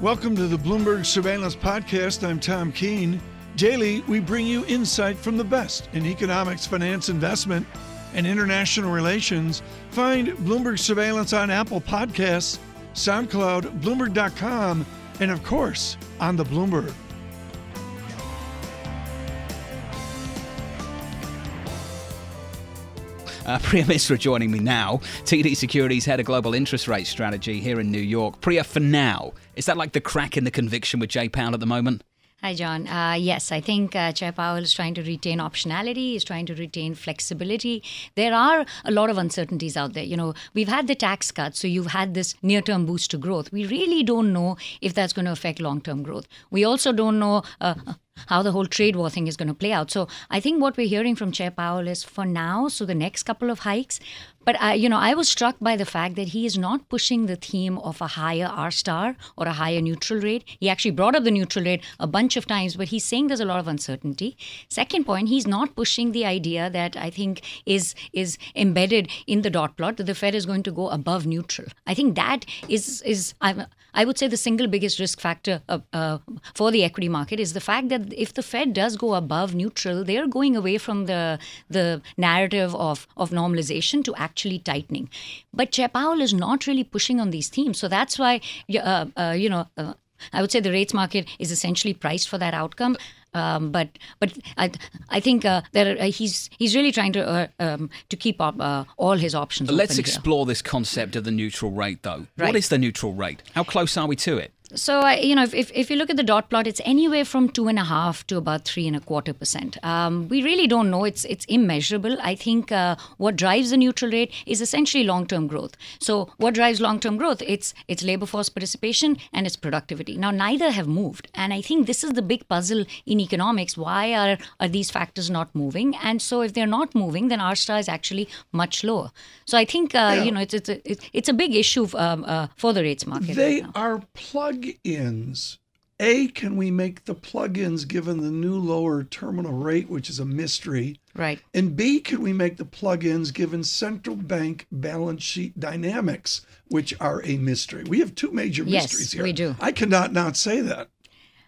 Welcome to the Bloomberg Surveillance Podcast. I'm Tom Keene. Daily, we bring you insight from the best in economics, finance, investment, and international relations. Find Bloomberg Surveillance on Apple Podcasts, SoundCloud, Bloomberg.com, and of course, on the Bloomberg. Uh, Priya Misra joining me now. TD Securities head of global interest rate strategy here in New York. Priya, for now, is that like the crack in the conviction with Jay Powell at the moment? Hi, John. Uh, yes, I think uh, Chair Powell is trying to retain optionality, is trying to retain flexibility. There are a lot of uncertainties out there. You know, we've had the tax cut, so you've had this near term boost to growth. We really don't know if that's going to affect long term growth. We also don't know. Uh, how the whole trade war thing is going to play out. So I think what we're hearing from Chair Powell is for now, so the next couple of hikes. But I, you know, I was struck by the fact that he is not pushing the theme of a higher R star or a higher neutral rate. He actually brought up the neutral rate a bunch of times, but he's saying there's a lot of uncertainty. Second point, he's not pushing the idea that I think is is embedded in the dot plot that the Fed is going to go above neutral. I think that is is I, I would say the single biggest risk factor uh, uh, for the equity market is the fact that if the Fed does go above neutral, they're going away from the the narrative of of normalization to actually tightening. But Chair Powell is not really pushing on these themes, so that's why uh, uh, you know. I would say the rates market is essentially priced for that outcome. Um, but but I I think uh, there uh, he's he's really trying to uh, um, to keep up uh, all his options. Let's explore here. this concept of the neutral rate, though. Right. What is the neutral rate? How close are we to it? So, you know, if, if you look at the dot plot, it's anywhere from two and a half to about three and a quarter percent. Um, we really don't know. It's it's immeasurable. I think uh, what drives the neutral rate is essentially long-term growth. So, what drives long-term growth? It's it's labor force participation and it's productivity. Now, neither have moved, and I think this is the big puzzle in economics. Why are are these factors not moving? And so, if they're not moving, then R star is actually much lower. So, I think uh, yeah. you know it's it's a, it's a big issue um, uh, for the rates market. They right are plugged plug-ins. A, can we make the plug-ins given the new lower terminal rate, which is a mystery? Right. And B, can we make the plug-ins given central bank balance sheet dynamics, which are a mystery? We have two major yes, mysteries here. we do. I cannot not say that.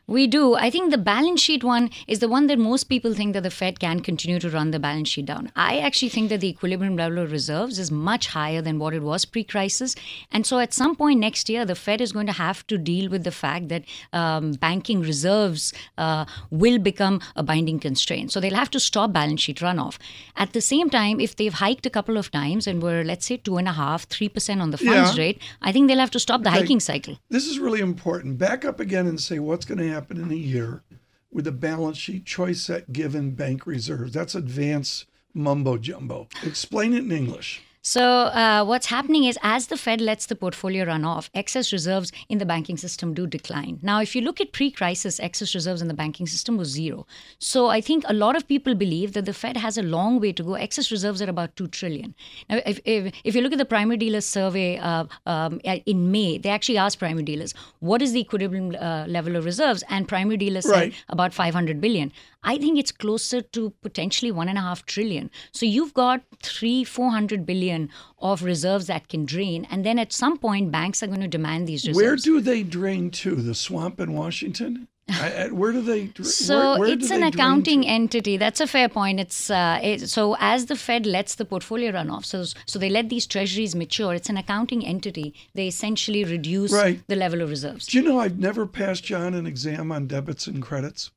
We do. I think the balance sheet one is the one that most people think that the Fed can continue to run the balance sheet down. I actually think that the equilibrium level of reserves is much higher than what it was pre crisis. And so at some point next year, the Fed is going to have to deal with the fact that um, banking reserves uh, will become a binding constraint. So they'll have to stop balance sheet runoff. At the same time, if they've hiked a couple of times and we're, let's say, two and a half, three percent on the funds yeah. rate, I think they'll have to stop the okay. hiking cycle. This is really important. Back up again and say what's going to happen in a year with a balance sheet choice set given bank reserves. That's advanced mumbo jumbo. Explain it in English. So, uh, what's happening is as the Fed lets the portfolio run off, excess reserves in the banking system do decline. Now, if you look at pre crisis, excess reserves in the banking system was zero. So, I think a lot of people believe that the Fed has a long way to go. Excess reserves are about 2 trillion. Now, if, if, if you look at the primary dealers survey uh, um, in May, they actually asked primary dealers, what is the equilibrium uh, level of reserves? And primary dealers right. said about 500 billion. I think it's closer to potentially one and a half trillion. So you've got three, four hundred billion of reserves that can drain, and then at some point, banks are going to demand these reserves. Where do they drain to? The swamp in Washington? I, where do they? So where, where it's an accounting entity. That's a fair point. It's uh, it, so as the Fed lets the portfolio run off, so so they let these treasuries mature. It's an accounting entity. They essentially reduce right. the level of reserves. Do you know I've never passed John an exam on debits and credits?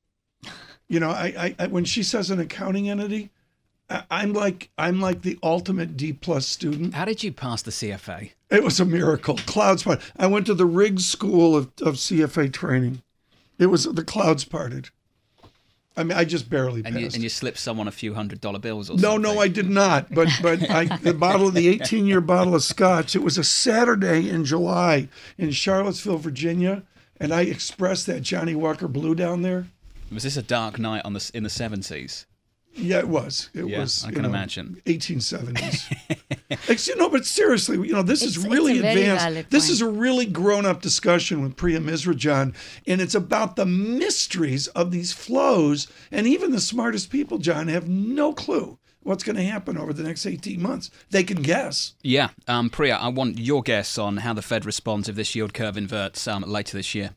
You know, I, I, when she says an accounting entity, I'm like I'm like the ultimate D plus student. How did you pass the CFA? It was a miracle. Clouds part. I went to the Riggs School of, of CFA training. It was the clouds parted. I mean, I just barely and passed. You, and you slipped someone a few hundred dollar bills or no, something. No, no, I did not. But but I, the bottle of the 18 year bottle of scotch. It was a Saturday in July in Charlottesville, Virginia, and I expressed that Johnnie Walker Blue down there. Was this a dark night on the in the seventies? Yeah, it was. It yeah, was. I can know, imagine. 1870s. you know, but seriously, you know, this it's, is really advanced. This is a really grown-up discussion with Priya Misrajan, and it's about the mysteries of these flows. And even the smartest people, John, have no clue what's going to happen over the next 18 months. They can guess. Yeah. Um, Priya, I want your guess on how the Fed responds if this yield curve inverts um, later this year.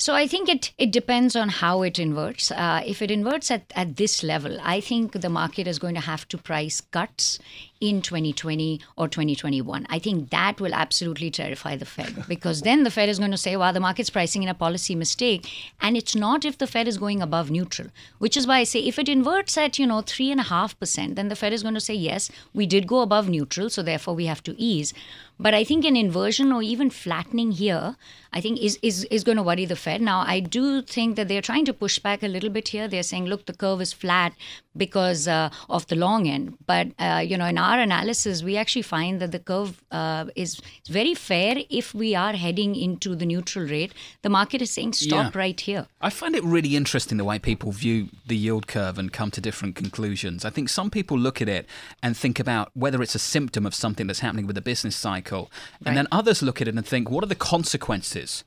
So I think it, it depends on how it inverts. Uh, if it inverts at, at this level, I think the market is going to have to price cuts in 2020 or 2021. I think that will absolutely terrify the Fed because then the Fed is going to say, wow, the market's pricing in a policy mistake. And it's not if the Fed is going above neutral, which is why I say if it inverts at, you know, 3.5%, then the Fed is going to say, yes, we did go above neutral, so therefore we have to ease. But I think an inversion or even flattening here, I think is, is, is going to worry the Fed. Now, I do think that they're trying to push back a little bit here. They're saying, look, the curve is flat because uh, of the long end. But, uh, you know, in our analysis, we actually find that the curve uh, is very fair if we are heading into the neutral rate. The market is saying stop yeah. right here. I find it really interesting the way people view the yield curve and come to different conclusions. I think some people look at it and think about whether it's a symptom of something that's happening with the business cycle. And right. then others look at it and think, what are the consequences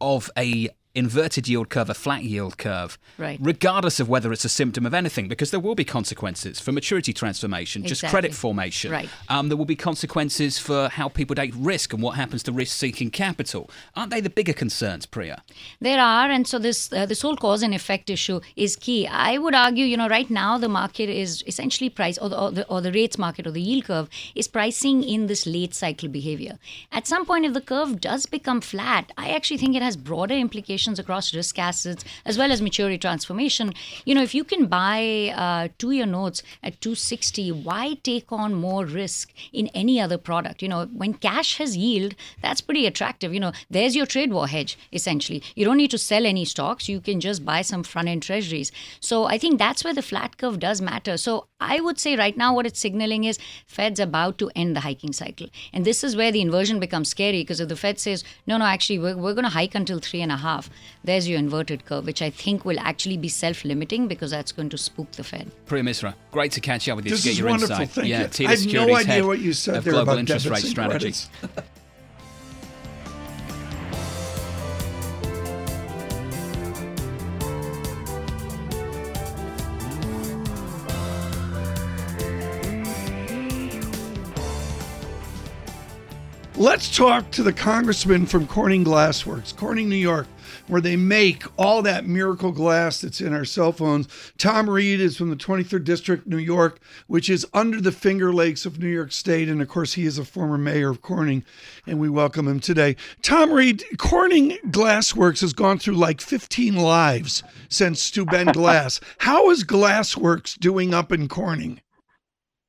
of a inverted yield curve, a flat yield curve, right. regardless of whether it's a symptom of anything, because there will be consequences for maturity transformation, exactly. just credit formation. Right. Um, there will be consequences for how people take risk and what happens to risk-seeking capital. Aren't they the bigger concerns, Priya? There are, and so this uh, this whole cause and effect issue is key. I would argue, you know, right now the market is essentially priced, or the, or the, or the rates market or the yield curve is pricing in this late cycle behavior. At some point, if the curve does become flat, I actually think it has broader implications across risk assets as well as maturity transformation. You know, if you can buy uh, two-year notes at 260, why take on more risk in any other product? You know, when cash has yield, that's pretty attractive. You know, there's your trade war hedge essentially. You don't need to sell any stocks. You can just buy some front-end treasuries. So I think that's where the flat curve does matter. So I would say right now what it's signaling is Fed's about to end the hiking cycle. And this is where the inversion becomes scary because if the Fed says, no, no, actually, we're, we're going to hike until three and a half, there's your inverted curve, which I think will actually be self limiting because that's going to spook the Fed. Priya Misra, great to catch up with you this to get your wonderful. insight. Thank yeah, you. I have no idea what you said there global about interest rate strategy. Let's talk to the congressman from Corning Glassworks, Corning, New York, where they make all that miracle glass that's in our cell phones. Tom Reed is from the 23rd District, New York, which is under the Finger Lakes of New York State. And of course, he is a former mayor of Corning, and we welcome him today. Tom Reed, Corning Glassworks has gone through like 15 lives since Steuben Glass. How is Glassworks doing up in Corning?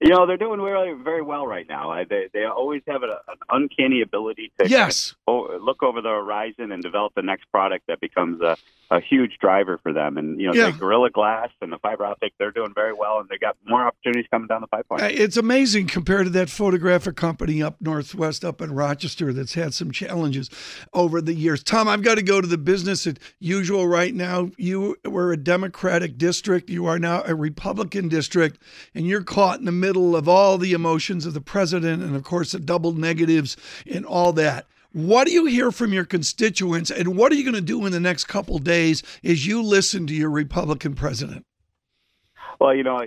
You know, they're doing really very well right now. They they always have an uncanny ability to yes. Kind of look over the horizon and develop the next product that becomes a a huge driver for them. And you know, yeah. the Gorilla Glass and the fiber optic, they're doing very well, and they got more opportunities coming down the pipeline. Uh, it's amazing compared to that photographic company up northwest, up in Rochester, that's had some challenges over the years. Tom, I've got to go to the business as usual right now. You were a Democratic district, you are now a Republican district, and you're caught in the middle of all the emotions of the president, and of course the double negatives and all that. What do you hear from your constituents, and what are you going to do in the next couple days as you listen to your Republican president? Well, you know,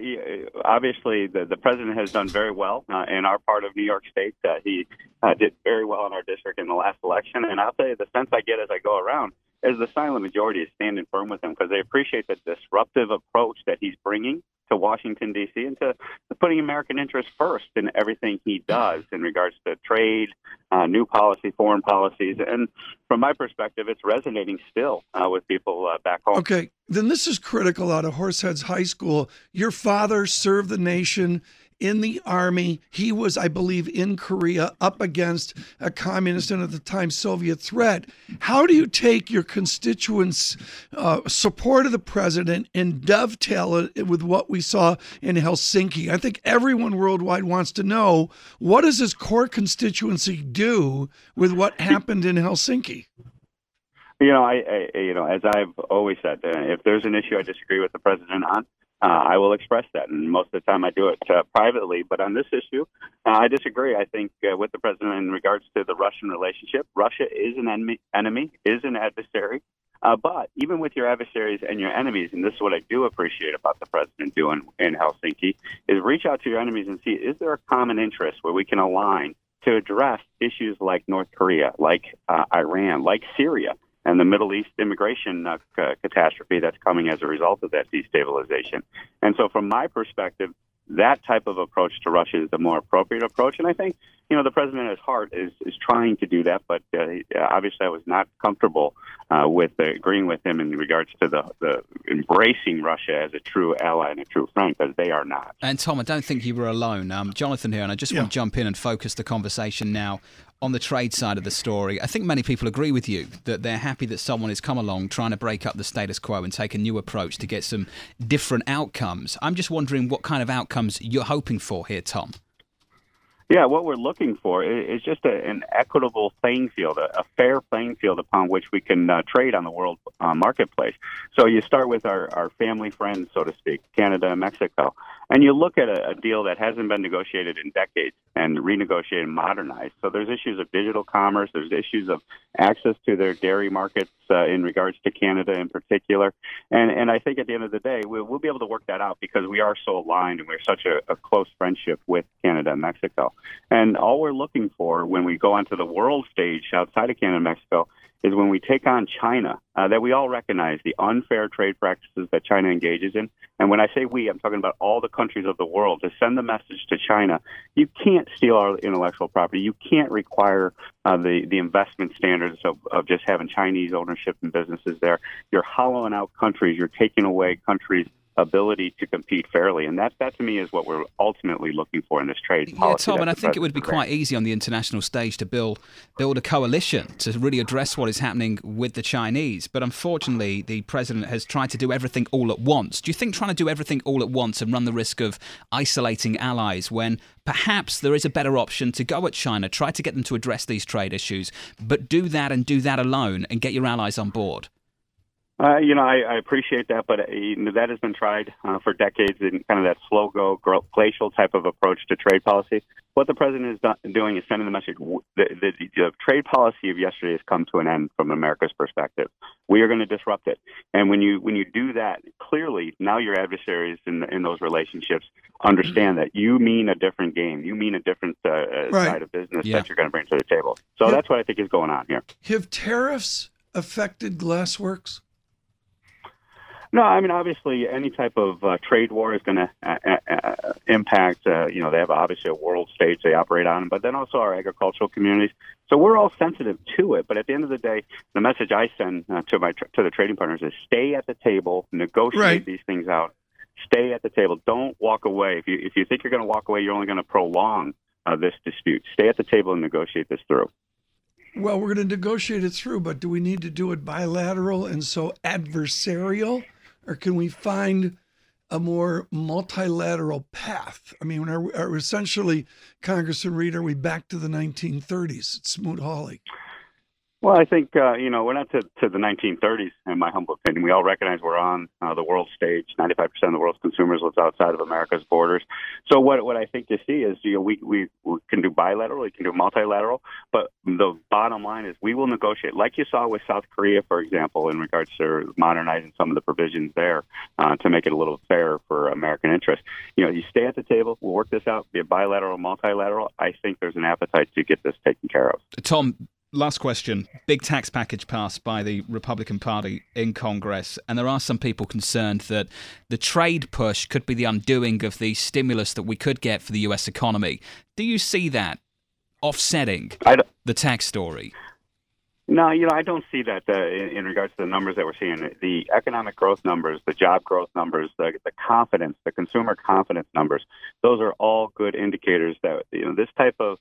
obviously the, the president has done very well uh, in our part of New York State. Uh, he uh, did very well in our district in the last election, and I'll tell you the sense I get as I go around is the silent majority is standing firm with him because they appreciate the disruptive approach that he's bringing to Washington D.C. and to, to, putting American interests first in everything he does in regards to trade, uh, new policy, foreign policies, and from my perspective, it's resonating still uh, with people uh, back home. Okay, then this is critical out of Horseheads High School. Your father served the nation in the army. He was, I believe, in Korea up against a communist and at the time Soviet threat. How do you take your constituents' uh, support of the president and dovetail it with what we saw in Helsinki? I think everyone worldwide wants to know what does his core constituency do with what happened in Helsinki? You know, I, I, you know, as I've always said, uh, if there's an issue I disagree with the president on, uh, I will express that, and most of the time I do it uh, privately. But on this issue, uh, I disagree. I think uh, with the president in regards to the Russian relationship, Russia is an enemy, enemy is an adversary. Uh, but even with your adversaries and your enemies, and this is what I do appreciate about the president doing in Helsinki, is reach out to your enemies and see is there a common interest where we can align to address issues like North Korea, like uh, Iran, like Syria and the Middle East immigration uh, c- catastrophe that's coming as a result of that destabilization. And so, from my perspective, that type of approach to Russia is the more appropriate approach. And I think, you know, the president at his heart is, is trying to do that, but uh, obviously I was not comfortable uh, with uh, agreeing with him in regards to the, the embracing Russia as a true ally and a true friend, because they are not. And Tom, I don't think you were alone. Um, Jonathan here, and I just yeah. want to jump in and focus the conversation now on the trade side of the story, I think many people agree with you that they're happy that someone has come along trying to break up the status quo and take a new approach to get some different outcomes. I'm just wondering what kind of outcomes you're hoping for here, Tom. Yeah, what we're looking for is just a, an equitable playing field, a, a, fair playing field upon which we can uh, trade on the world uh, marketplace. So you start with our, our family friends, so to speak, Canada and Mexico, and you look at a, a deal that hasn't been negotiated in decades and renegotiated and modernized. So there's issues of digital commerce, there's issues of access to their dairy markets uh, in regards to Canada in particular, and and I think at the end of the day we'll, we'll be able to work that out because we are so aligned and we're such a, a close friendship with Canada and Mexico. And all we're looking for when we go onto the world stage outside of Canada and Mexico is when we take on China, uh, that we all recognize the unfair trade practices that China engages in. And when I say we, I'm talking about all the countries of the world to send the message to China you can't steal our intellectual property. You can't require uh, the, the investment standards of, of just having Chinese ownership and businesses there. You're hollowing out countries, you're taking away countries' ability to compete fairly. And that, that to me is what we're ultimately looking for in this trade policy. Yeah, Tom, and I think it would be quite easy on the international stage to build build a coalition to really address what is happening with the Chinese. But unfortunately, the president has tried to do everything all at once. Do you think trying to do everything all at once and run the risk of isolating allies when perhaps there is a better option to go at China, try to get them to address these trade issues, but do that and do that alone and get your allies on board? Uh, you know, I, I appreciate that, but uh, you know, that has been tried uh, for decades in kind of that slow go, glacial type of approach to trade policy. What the president is do- doing is sending the message: the, the, the trade policy of yesterday has come to an end from America's perspective. We are going to disrupt it, and when you when you do that, clearly now your adversaries in in those relationships understand that you mean a different game. You mean a different uh, uh right. side of business yeah. that you're going to bring to the table. So that's what I think is going on here. Have tariffs affected Glassworks? No, I mean obviously any type of uh, trade war is going to uh, uh, uh, impact. Uh, you know, they have obviously a world stage they operate on, but then also our agricultural communities. So we're all sensitive to it. But at the end of the day, the message I send uh, to my to the trading partners is stay at the table, negotiate right. these things out, stay at the table. Don't walk away. If you if you think you're going to walk away, you're only going to prolong uh, this dispute. Stay at the table and negotiate this through. Well, we're going to negotiate it through, but do we need to do it bilateral and so adversarial? Or can we find a more multilateral path? I mean, are, are essentially, Congressman Reed, are we back to the 1930s at Smoot-Hawley? Well, I think uh, you know we're not to, to the 1930s, in my humble opinion. We all recognize we're on uh, the world stage. 95% of the world's consumers lives outside of America's borders. So what what I think you see is you know we, we we can do bilateral, we can do multilateral, but the bottom line is we will negotiate, like you saw with South Korea, for example, in regards to modernizing some of the provisions there uh, to make it a little fair for American interests. You know, you stay at the table, we'll work this out, be it bilateral, multilateral. I think there's an appetite to get this taken care of. Tom, last question. Big tax package passed by the Republican Party in Congress, and there are some people concerned that the trade push could be the undoing of the stimulus that we could get for the U.S. economy. Do you see that offsetting the tax story? No, you know, I don't see that uh, in, in, regards to the numbers that we're seeing. The economic growth numbers, the job growth numbers, the, the confidence, the consumer confidence numbers, those are all good indicators that, you know, this type of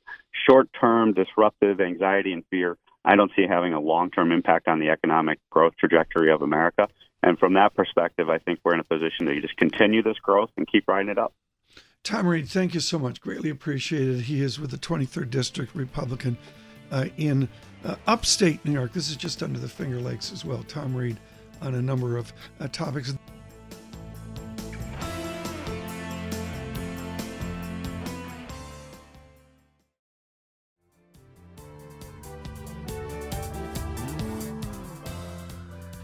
short term disruptive anxiety and fear, I don't see having a long term impact on the economic growth trajectory of America. And from that perspective, I think we're in a position to just continue this growth and keep riding it up. Tom Reed, thank you so much. Greatly appreciated. He is with the 23rd District Republican uh, in uh, upstate New York. This is just under the Finger Lakes as well. Tom Reed on a number of uh, topics.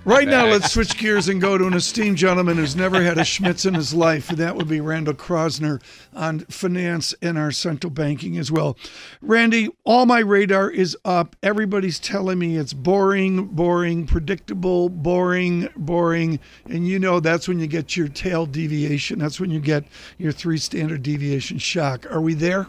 Right now, let's switch gears and go to an esteemed gentleman who's never had a schmitz in his life, and that would be Randall Kroszner on finance and our central banking as well. Randy, all my radar is up. Everybody's telling me it's boring, boring, predictable, boring, boring, and you know that's when you get your tail deviation. That's when you get your three standard deviation shock. Are we there?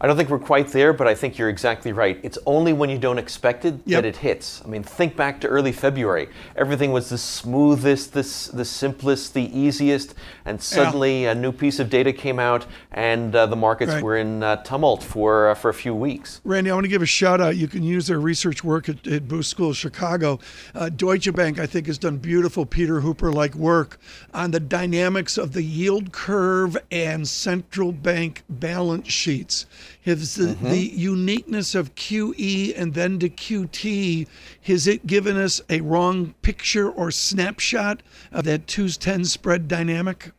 I don't think we're quite there, but I think you're exactly right. It's only when you don't expect it Yep. that it hits. I mean, think back to early February. Everything was the smoothest, the, the simplest, the easiest, and suddenly a new piece of data came out, and uh, the markets Right. were in uh, tumult for uh, for a few weeks. Randy, I want to give a shout out. You can use their research work at, at Booth School of Chicago. Uh, Deutsche Bank, I think, has done beautiful Peter Hooper like work on the dynamics of the yield curve and central bank balance sheets. Has the, mm-hmm. the uniqueness of QE and then to QT, has it given us a wrong picture or snapshot of that 210 spread dynamic?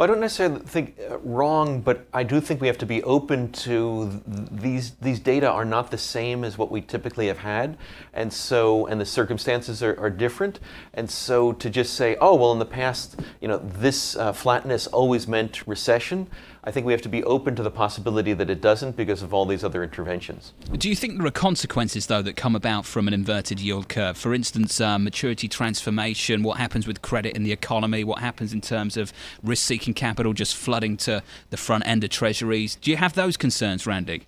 Well, I don't necessarily think uh, wrong, but I do think we have to be open to th- these these data are not the same as what we typically have had, and so and the circumstances are, are different, and so to just say, oh well, in the past, you know, this uh, flatness always meant recession. I think we have to be open to the possibility that it doesn't because of all these other interventions. Do you think there are consequences, though, that come about from an inverted yield curve? For instance, uh, maturity transformation, what happens with credit in the economy, what happens in terms of risk seeking capital just flooding to the front end of treasuries? Do you have those concerns, Randy?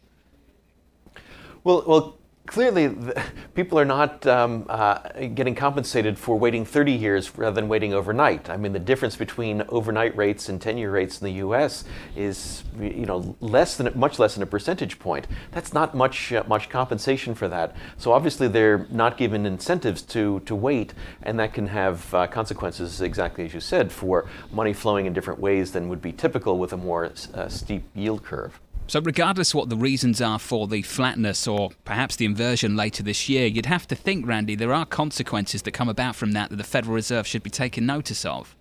Well, well, clearly, the, people are not um, uh, getting compensated for waiting 30 years rather than waiting overnight. I mean, the difference between overnight rates and 10-year rates in the U.S. is, you know, less than much less than a percentage point. That's not much uh, much compensation for that. So obviously, they're not given incentives to to wait, and that can have uh, consequences, exactly as you said, for money flowing in different ways than would be typical with a more uh, steep yield curve. So, regardless what the reasons are for the flatness or perhaps the inversion later this year, you'd have to think, Randy, there are consequences that come about from that that the Federal Reserve should be taking notice of.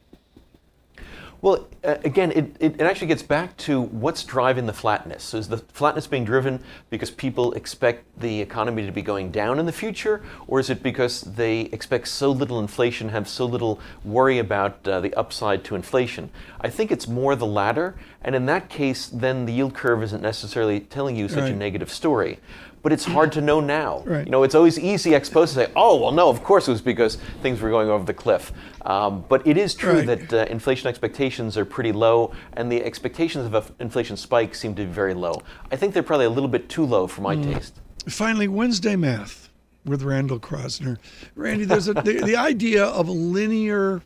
Well, uh, again, it, it, it actually gets back to what's driving the flatness. So is the flatness being driven because people expect the economy to be going down in the future, or is it because they expect so little inflation, have so little worry about uh, the upside to inflation? I think it's more the latter, and in that case, then the yield curve isn't necessarily telling you such a negative story. But it's hard to know now. Right. You know, it's always easy ex post to say, "Oh, well, no, of course it was because things were going over the cliff." Um, but it is true Right. that uh, inflation expectations are pretty low, and the expectations of an inflation spike seem to be very low. I think they're probably a little bit too low for my Mm. taste. Finally, Wednesday math with Randall Kroszner. Randy, there's a, the, the idea of a linear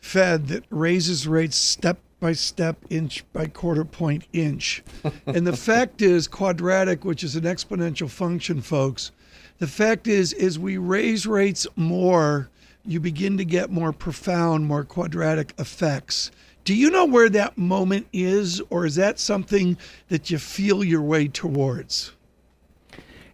Fed that raises rates step by step, inch by quarter point inch. and the fact is, quadratic, which is an exponential function, folks, the fact is, as we raise rates more, you begin to get more profound, more quadratic effects. Do you know where that moment is, or is that something that you feel your way towards?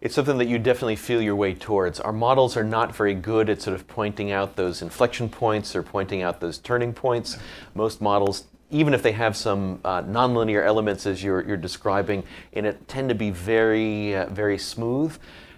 It's something that you definitely feel your way towards. Our models are not very good at sort of pointing out those inflection points or pointing out those turning points. Most models, even if they have some uh, nonlinear elements as you're, you're describing in it, tend to be very, uh, very smooth.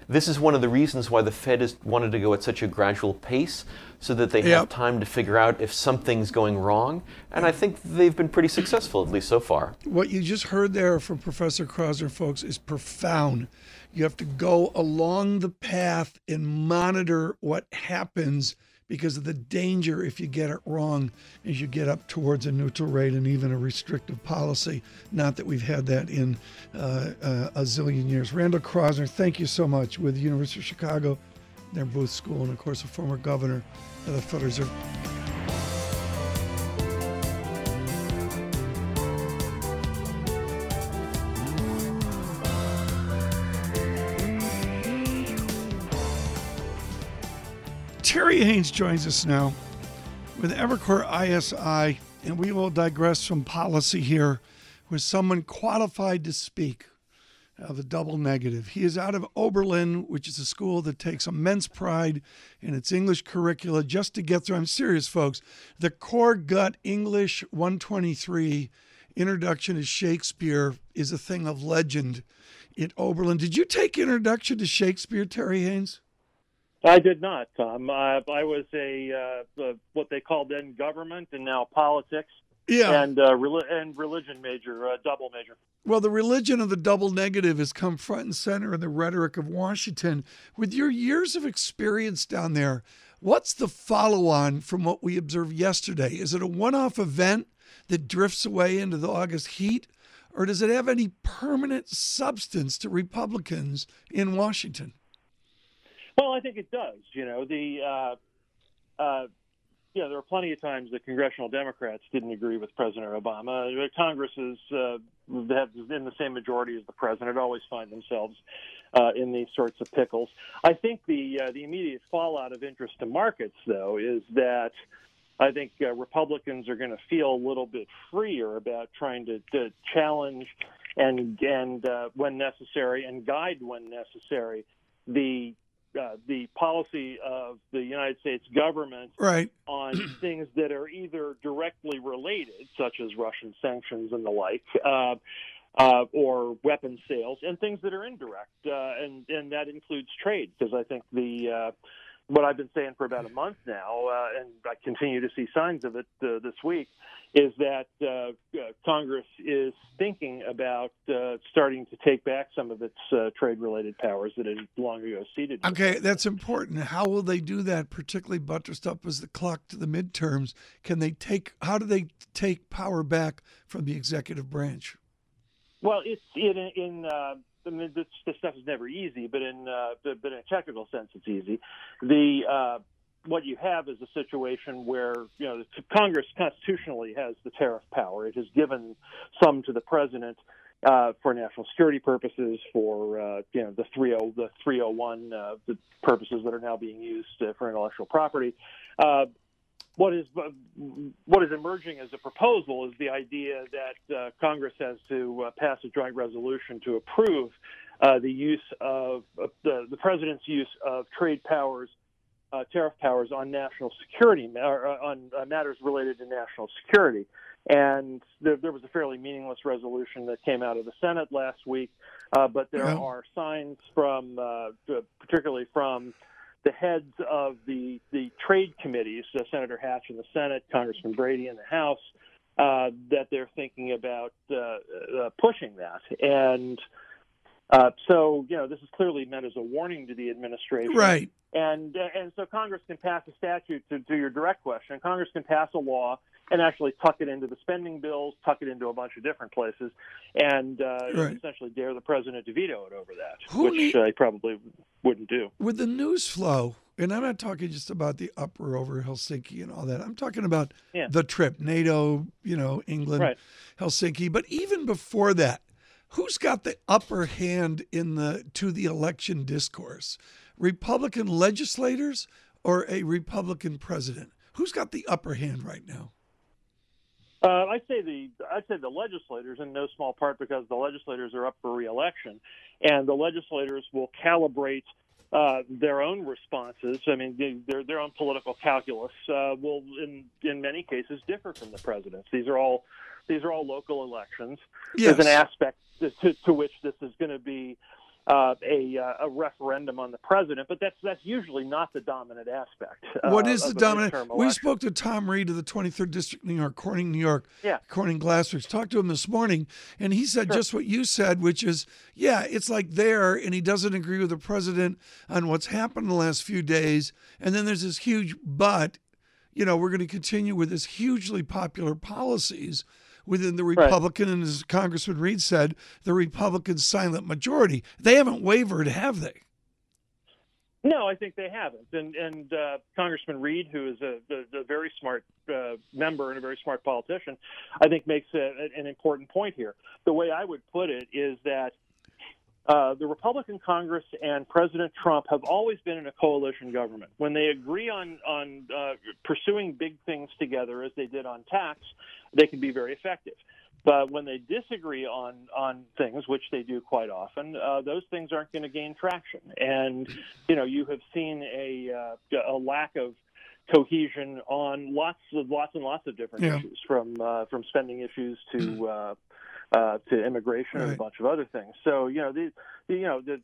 This is one of the reasons why the Fed has wanted to go at such a gradual pace so that they Yep. have time to figure out if something's going wrong. And I think they've been pretty successful, at least so far. what you just heard there from Professor Kroszner, folks, is profound. You have to go along the path and monitor what happens because of the danger if you get it wrong as you get up towards a neutral rate and even a restrictive policy. Not that we've had that in uh, uh, a zillion years. Randall Kroszner, thank you so much with the University of Chicago, their Booth School, and of course, a former governor of the Federal Reserve. Terry Haines joins us now with Evercore ISI, and we will digress from policy here with someone qualified to speak. of the double negative. He is out of Oberlin, which is a school that takes immense pride in its English curricula just to get through. I'm serious, folks. The Core Gut English 123 Introduction to Shakespeare is a thing of legend at Oberlin. Did you take Introduction to Shakespeare, Terry Haines? I did not, Tom. Uh, I was a uh, what they called then government and now politics. Yeah. And uh, and religion major, uh, double major. Well, the religion of the double negative has come front and center in the rhetoric of Washington. With your years of experience down there, what's the follow on from what we observed yesterday? Is it a one off event that drifts away into the August heat, or does it have any permanent substance to Republicans in Washington? Well, I think it does. You know, the uh, uh, yeah, there are plenty of times that congressional Democrats didn't agree with President Obama. Congress is uh, have in the same majority as the president. Always find themselves uh, in these sorts of pickles. I think the uh, the immediate fallout of interest to markets, though, is that I think uh, Republicans are going to feel a little bit freer about trying to, to challenge and and uh, when necessary and guide when necessary the uh, the policy of the United States government right. on things that are either directly related, such as Russian sanctions and the like, uh, uh, or weapons sales, and things that are indirect, uh, and and that includes trade, because I think the uh, what I've been saying for about a month now, uh, and I continue to see signs of it uh, this week, is that uh, uh Congress is thinking about uh, starting to take back some of its uh, trade-related powers that it long ago ceded. Okay, that's important. How will they do that, particularly buttressed up as the clock to the midterms? Can they take? How do they take power back from the executive branch? Well, it's in in I mean, this, this stuff is never easy, but in uh, but in a technical sense, it's easy. The uh, what you have is a situation where you know Congress constitutionally has the tariff power. It has given some to the president uh, for national security purposes, for uh, you know the 30 the 301 uh, the purposes that are now being used uh, for intellectual property. What is what is emerging as a proposal is the idea that uh, Congress has to uh, pass a joint resolution to approve uh, the use of the, the president's use of trade powers, uh, tariff powers on national security or uh, on uh, matters related to national security. And there, there, was a fairly meaningless resolution that came out of the Senate last week, but there yeah. are signs from, particularly from the heads of the the trade committees, Senator Hatch in the Senate, Congressman Brady in the House, uh, that they're thinking about uh, uh pushing that. And uh, so, you know, this is clearly meant as a warning to the administration, right? And uh, and so Congress can pass a statute to, to your direct question. Congress can pass a law and actually tuck it into the spending bills, tuck it into a bunch of different places, and uh, right. essentially dare the president to veto it over that, Who which need, uh, probably wouldn't do. With the news flow, and I'm not talking just about the uproar over Helsinki and all that. I'm talking about yeah. the trip, NATO, you know, England, right. Helsinki. But even before that, who's got the upper hand in the to the election discourse? Republican legislators or a Republican president? Who's got the upper hand right now? Uh, I'd say the I'd say the legislators, in no small part because the legislators are up for reelection, and the legislators will calibrate uh, their own responses. I mean, their their own political calculus uh, will, in in many cases, differ from the president's. These are all these are all local elections. Yes. There's an aspect to, to which this is going to be uh, a, uh, a referendum on the president, but that's that's usually not the dominant aspect. Uh, what is the dominant? We spoke to Tom Reed of the 23rd District, New York, Corning, New York, yeah. Corning Glassworks. Talked to him this morning, and he said sure. just what you said, which is, yeah, it's like there, and he doesn't agree with the president on what's happened in the last few days, and then there's this huge but. You know, we're going to continue with this hugely popular policies within the Republican, right. and as Congressman Reed said, the Republican silent majority. They haven't wavered, have they? No, I think they haven't. And, and uh, Congressman Reed, who is a, a, a very smart uh, member and a very smart politician, I think makes a, an important point here. The way I would put it is that uh, the Republican Congress and President Trump have always been in a coalition government. When they agree on on uh, pursuing big things together, as they did on tax, they can be very effective. But when they disagree on on things, which they do quite often, uh, those things aren't going to gain traction. And you know, you have seen a uh, a lack of cohesion on lots of lots and lots of different yeah. issues, from uh, from spending issues to uh, to immigration right. and a bunch of other things. So you know, the, the you know the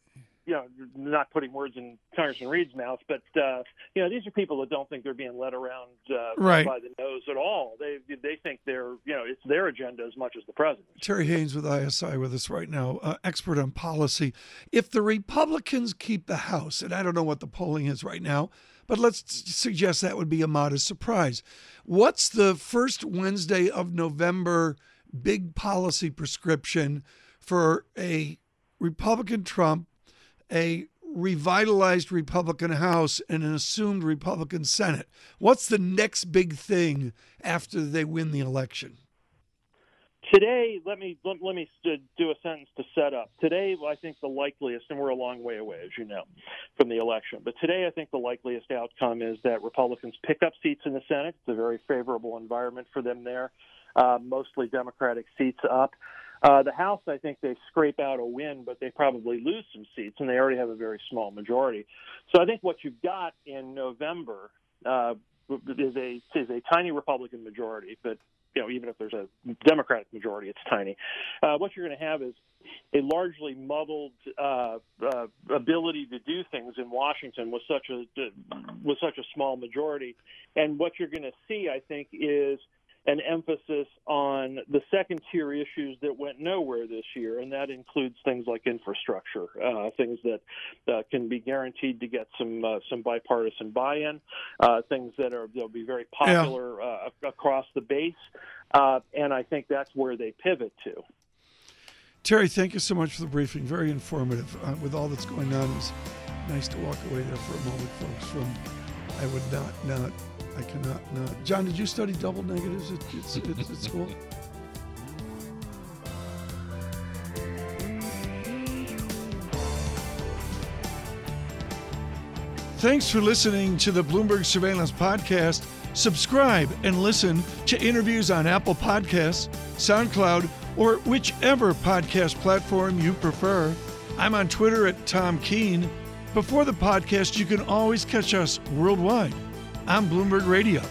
you know, not putting words in Congressman Reed's mouth, but uh, you know, these are people that don't think they're being led around uh, right. by the nose at all. They they think they're you know it's their agenda as much as the president. Terry Haines with ISI with us right now, uh, expert on policy. If the Republicans keep the House, and I don't know what the polling is right now, but let's suggest that would be a modest surprise. What's the first Wednesday of November big policy prescription for a Republican Trump, a revitalized Republican House, and an assumed Republican Senate? What's the next big thing after they win the election? Today, let me let, let me do a sentence to set up. Today, I think the likeliest, and we're a long way away, as you know, from the election. But today, I think the likeliest outcome is that Republicans pick up seats in the Senate. It's a very favorable environment for them there. Uh, mostly Democratic seats up. Uh, the House, I think they scrape out a win, but they probably lose some seats, and they already have a very small majority. So I think what you've got in November uh, is a is a tiny Republican majority, but you know, even if there's a Democratic majority, it's tiny. Uh, what you're going to have is a largely muddled uh, uh, ability to do things in Washington with such a with such a small majority, and what you're going to see, I think, is an emphasis on the second tier issues that went nowhere this year, and that includes things like infrastructure, uh, things that uh, can be guaranteed to get some uh, some bipartisan buy-in, uh, things that are they'll be very popular yeah. Uh, across the base, uh, and I think that's where they pivot to. Terry, thank you so much for the briefing. Very informative. with all that's going on, it was nice to walk away there for a moment, folks. From I would not not I cannot not. John, did you study double negatives at, at, at, at school? Thanks for listening to the Bloomberg Surveillance Podcast. Subscribe and listen to interviews on Apple Podcasts, SoundCloud, or whichever podcast platform you prefer. I'm on Twitter at Tom Keene. Before the podcast, you can always catch us worldwide on Bloomberg Radio.